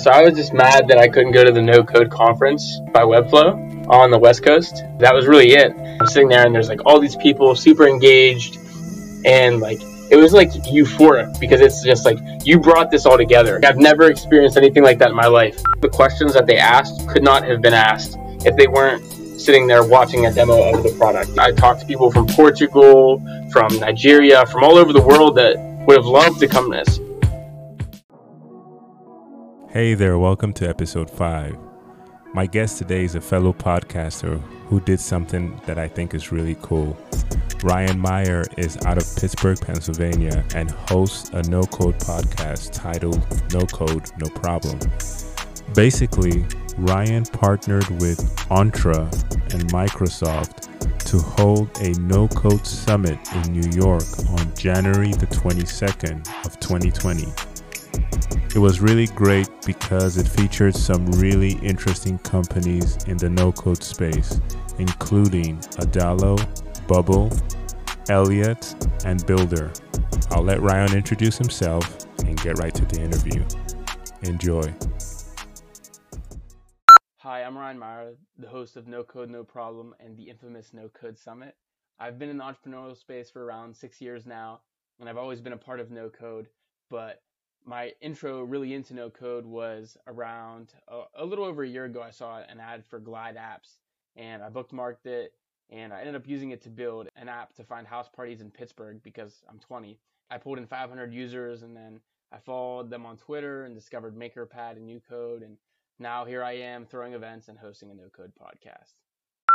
So I was just mad that I couldn't go to the no code conference by Webflow on the West Coast. That was really it. I'm sitting there and there's like all these people super engaged and like it was like euphoric because it's just like you brought this all together. I've never experienced anything like that in my life. The questions that they asked could not have been asked if they weren't sitting there watching a demo of the product. I talked to people from Portugal, from Nigeria, from all over the world that would have loved to come to this. Hey there, welcome to episode 5. My guest today is a fellow podcaster who did something that I think is really cool. Ryan Meyer is out of Pittsburgh, Pennsylvania, and hosts a no code podcast titled No Code, No Problem. Basically, Ryan partnered with Entra and Microsoft to hold a no code summit in New York on January the 22nd of 2020. It was really great because it featured some really interesting companies in the no code space, including Adalo, Bubble, Elliot, and Builder. I'll let Ryan introduce himself and get right to the interview. Enjoy. Hi, I'm Ryan Meyer, the host of No Code No Problem and the infamous No Code Summit. I've been in the entrepreneurial space for around six years now, and I've always been a part of No Code, but my intro really into no code was around a, a, little over a year ago. I saw an ad for Glide Apps and I bookmarked it and I ended up using it to build an app to find house parties in Pittsburgh because I'm 20. I pulled in 500 users and then I followed them on Twitter and discovered MakerPad and NewCode. And now here I am throwing events and hosting a no code podcast.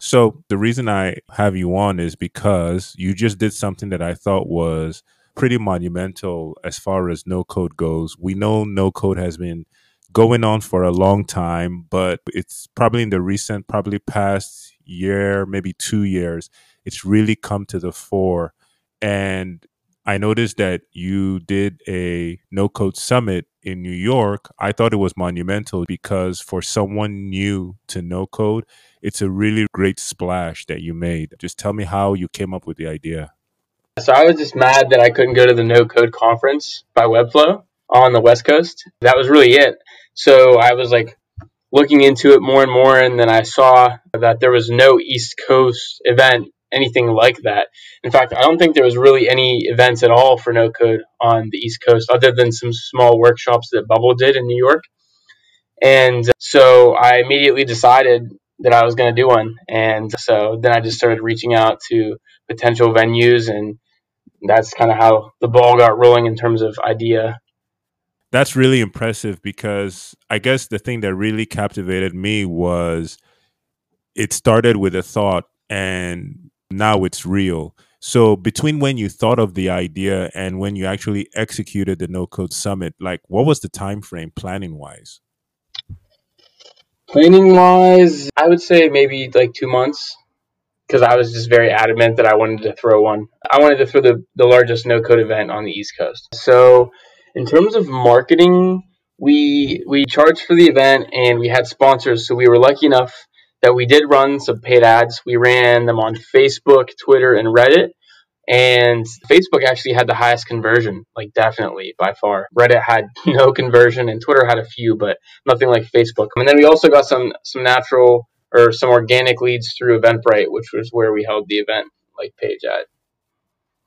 So the reason I have you on is because you just did something that I thought was pretty monumental as far as no code goes. We know no code has been going on for a long time, but it's probably in the recent, probably past year, maybe two years, it's really come to the fore. And I noticed that you did a no code summit in New York. I thought it was monumental because for someone new to no code, it's a really great splash that you made. Just tell me how you came up with the idea. So I was just mad that I couldn't go to the no code conference by Webflow on the West Coast. That was really it. So I was like looking into it more and more, and then I saw that there was no East Coast event, anything like that. In fact, I don't think there was really any events at all for no code on the East Coast, other than some small workshops that Bubble did in New York. And so I immediately decided that I was going to do one. And so then I just started reaching out to potential venues and that's kind of how the ball got rolling in terms of idea. That's really impressive because I guess the thing that really captivated me was it started with a thought and now it's real. So between when you thought of the idea and when you actually executed the no code summit, like what was the time frame planning wise? Planning wise, I would say maybe like 2 months because I was just very adamant that I wanted to throw one. I wanted to throw the, the largest no code event on the East Coast. So, in terms of marketing, we we charged for the event and we had sponsors. So we were lucky enough that we did run some paid ads. We ran them on Facebook, Twitter, and Reddit. And Facebook actually had the highest conversion, like definitely by far. Reddit had no conversion and Twitter had a few, but nothing like Facebook. And then we also got some some natural or some organic leads through Eventbrite, which was where we held the event, like page at.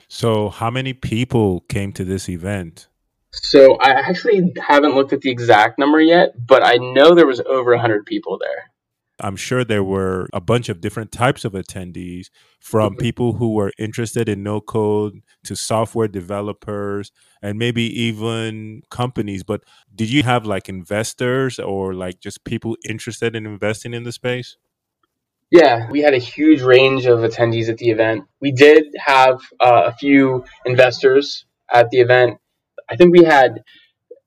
So, how many people came to this event? So, I actually haven't looked at the exact number yet, but I know there was over 100 people there. I'm sure there were a bunch of different types of attendees from mm-hmm. people who were interested in no code to software developers and maybe even companies. But did you have like investors or like just people interested in investing in the space? Yeah, we had a huge range of attendees at the event. We did have uh, a few investors at the event. I think we had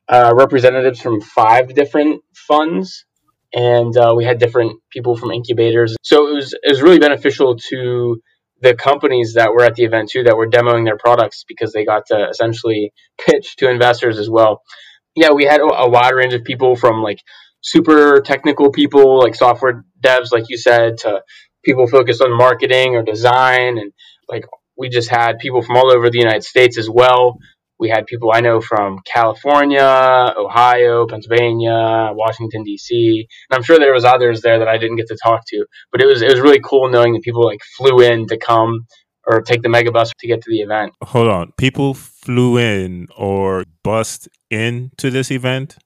uh, representatives from five different funds and uh, we had different people from incubators. So it was it was really beneficial to the companies that were at the event too that were demoing their products because they got to essentially pitch to investors as well. Yeah, we had a, a wide range of people from like super technical people like software devs like you said to people focused on marketing or design and like we just had people from all over the United States as well We had people I know from California, Ohio, Pennsylvania, Washington D.C., and I'm sure there was others there that I didn't get to talk to. But it was it was really cool knowing that people like flew in to come or take the megabus to get to the event. Hold on, people flew in or bussed into this event.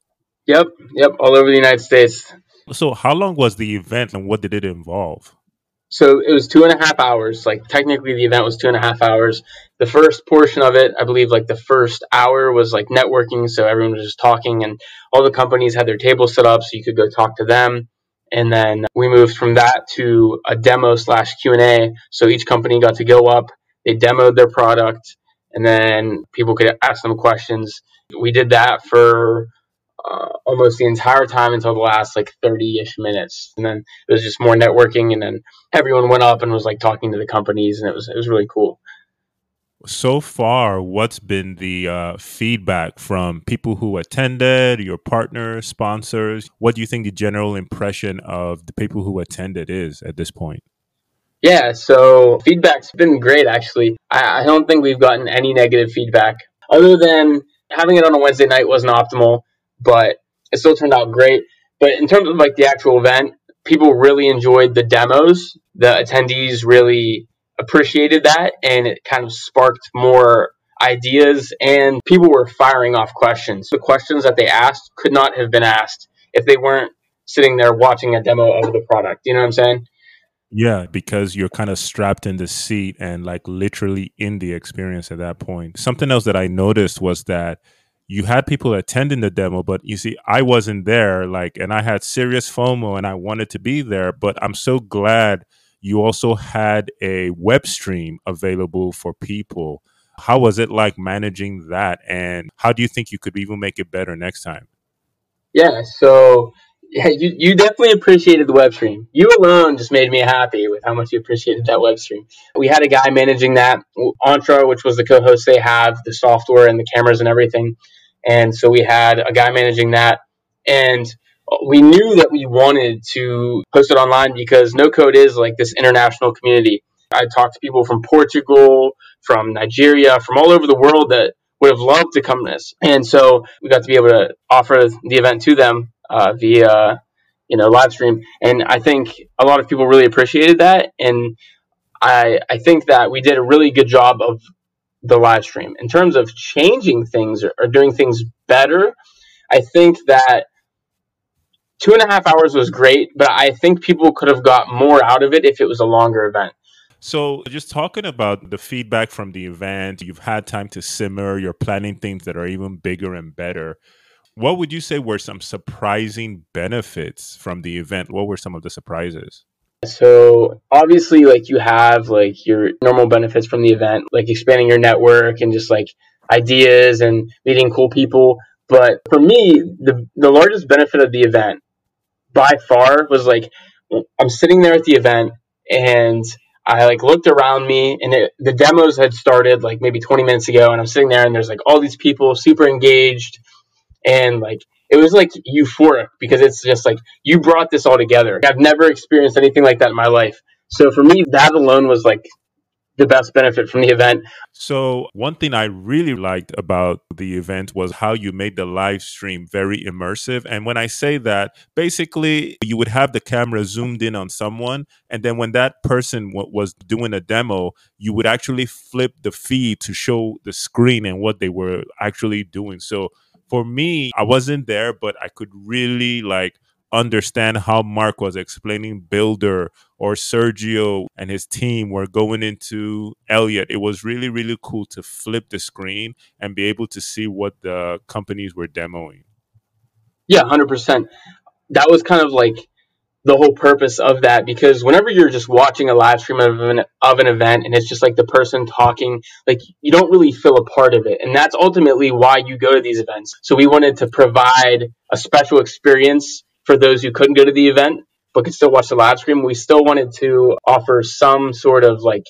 Yep, yep, all over the United States. So, how long was the event, and what did it involve? So it was two and a half hours. Like technically, the event was two and a half hours. The first portion of it, I believe, like the first hour was like networking. So everyone was just talking, and all the companies had their tables set up, so you could go talk to them. And then we moved from that to a demo slash Q and A. So each company got to go up, they demoed their product, and then people could ask them questions. We did that for uh, almost the entire time until the last like 30 ish minutes. And then it was just more networking. And then everyone went up and was like talking to the companies. And it was, it was really cool. So far, what's been the uh, feedback from people who attended, your partners, sponsors? What do you think the general impression of the people who attended is at this point? Yeah, so feedback's been great actually. I, I don't think we've gotten any negative feedback other than having it on a Wednesday night wasn't optimal but it still turned out great. But in terms of like the actual event, people really enjoyed the demos. The attendees really appreciated that, and it kind of sparked more ideas. And people were firing off questions. The questions that they asked could not have been asked if they weren't sitting there watching a demo of the product. You know what I'm saying? Yeah, because you're kind of strapped in the seat and like literally in the experience at that point. Something else that I noticed was that you had people attending the demo, but you see, I wasn't there, like, and I had serious FOMO and I wanted to be there. But I'm so glad you also had a web stream available for people. How was it like managing that? And how do you think you could even make it better next time? Yeah, so yeah, you, you definitely appreciated the web stream. You alone just made me happy with how much you appreciated that web stream. We had a guy managing that, Entra, which was the co host they have, the software and the cameras and everything. And so we had a guy managing that. And uh, we knew that we wanted to post it online because no code is like this international community. I talked to people from Portugal, from Nigeria, from all over the world that would have loved to come to this. And so we got to be able to offer the event to them uh, via, you know, live stream. And I think a lot of people really appreciated that. And I, I think that we did a really good job of the live stream. In terms of changing things or, or doing things better, I think that two and a half hours was great, but I think people could have got more out of it if it was a longer event. So, just talking about the feedback from the event, you've had time to simmer, you're planning things that are even bigger and better. What would you say were some surprising benefits from the event? What were some of the surprises? So obviously, like you have like your normal benefits from the event, like expanding your network and just like ideas and meeting cool people. But for me, the the largest benefit of the event by far was like I'm sitting there at the event and I like looked around me and it, the demos had started like maybe 20 minutes ago and I'm sitting there and there's like all these people super engaged and like it was like euphoric because it's just like you brought this all together. I've never experienced anything like that in my life. So for me, that alone was like the best benefit from the event. So, one thing I really liked about the event was how you made the live stream very immersive. And when I say that, basically, you would have the camera zoomed in on someone. And then when that person w- was doing a demo, you would actually flip the feed to show the screen and what they were actually doing. So, for me, I wasn't there, but I could really like understand how Mark was explaining Builder or Sergio and his team were going into Elliot. It was really, really cool to flip the screen and be able to see what the companies were demoing. Yeah, 100%. That was kind of like the whole purpose of that because whenever you're just watching a live stream of an, of an event and it's just like the person talking like you don't really feel a part of it. And that's ultimately why you go to these events. So we wanted to provide a special experience for those who couldn't go to the event but could still watch the live stream. We still wanted to offer some sort of like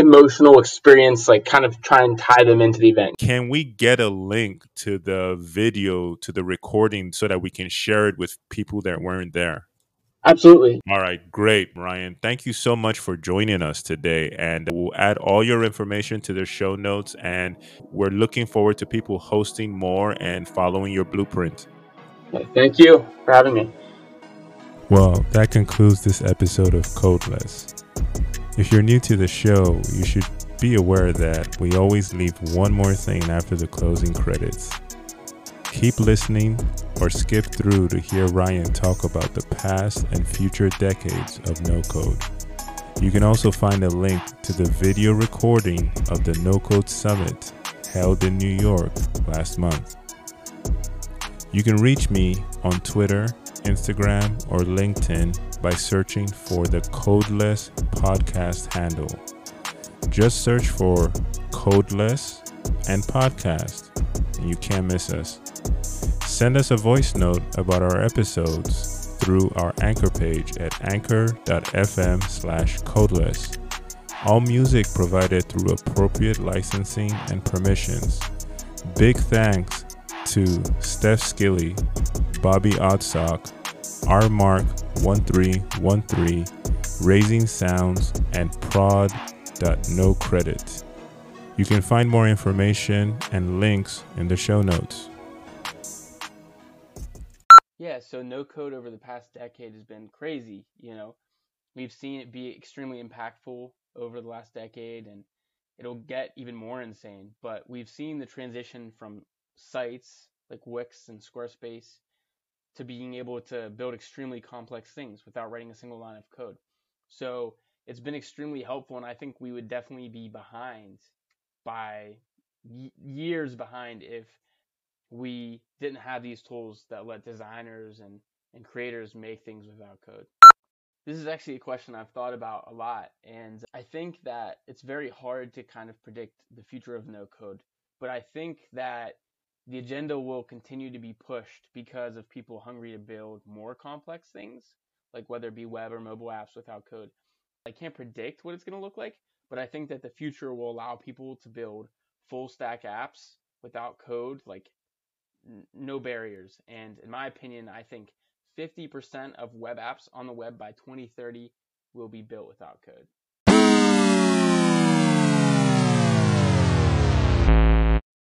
emotional experience, like kind of try and tie them into the event. Can we get a link to the video, to the recording, so that we can share it with people that weren't there? Absolutely. All right, great, Ryan. Thank you so much for joining us today. And we'll add all your information to the show notes. And we're looking forward to people hosting more and following your blueprint. Thank you for having me. Well, that concludes this episode of Codeless. If you're new to the show, you should be aware that we always leave one more thing after the closing credits. Keep listening or skip through to hear Ryan talk about the past and future decades of no code. You can also find a link to the video recording of the No Code Summit held in New York last month. You can reach me on Twitter, Instagram, or LinkedIn by searching for the Codeless podcast handle. Just search for Codeless and podcast, and you can't miss us. Send us a voice note about our episodes through our anchor page at anchor.fm slash codeless. All music provided through appropriate licensing and permissions. Big thanks to Steph Skilly, Bobby Oddsock, R Mark 1313, Raising Sounds, and Prod.no credit. You can find more information and links in the show notes. Yeah, so no code over the past decade has been crazy. You know, we've seen it be extremely impactful over the last decade, and it'll get even more insane. But we've seen the transition from sites like Wix and Squarespace to being able to build extremely complex things without writing a single line of code. So it's been extremely helpful, and I think we would definitely be behind by years behind if we didn't have these tools that let designers and, and creators make things without code. This is actually a question I've thought about a lot, and I think that it's very hard to kind of predict the future of no code. But I think that the agenda will continue to be pushed because of people hungry to build more complex things, like whether it be web or mobile apps without code. I can't predict what it's going to look like, but I think that the future will allow people to build full stack apps without code, like no barriers. And in my opinion, I think 50% of web apps on the web by 2030 will be built without code.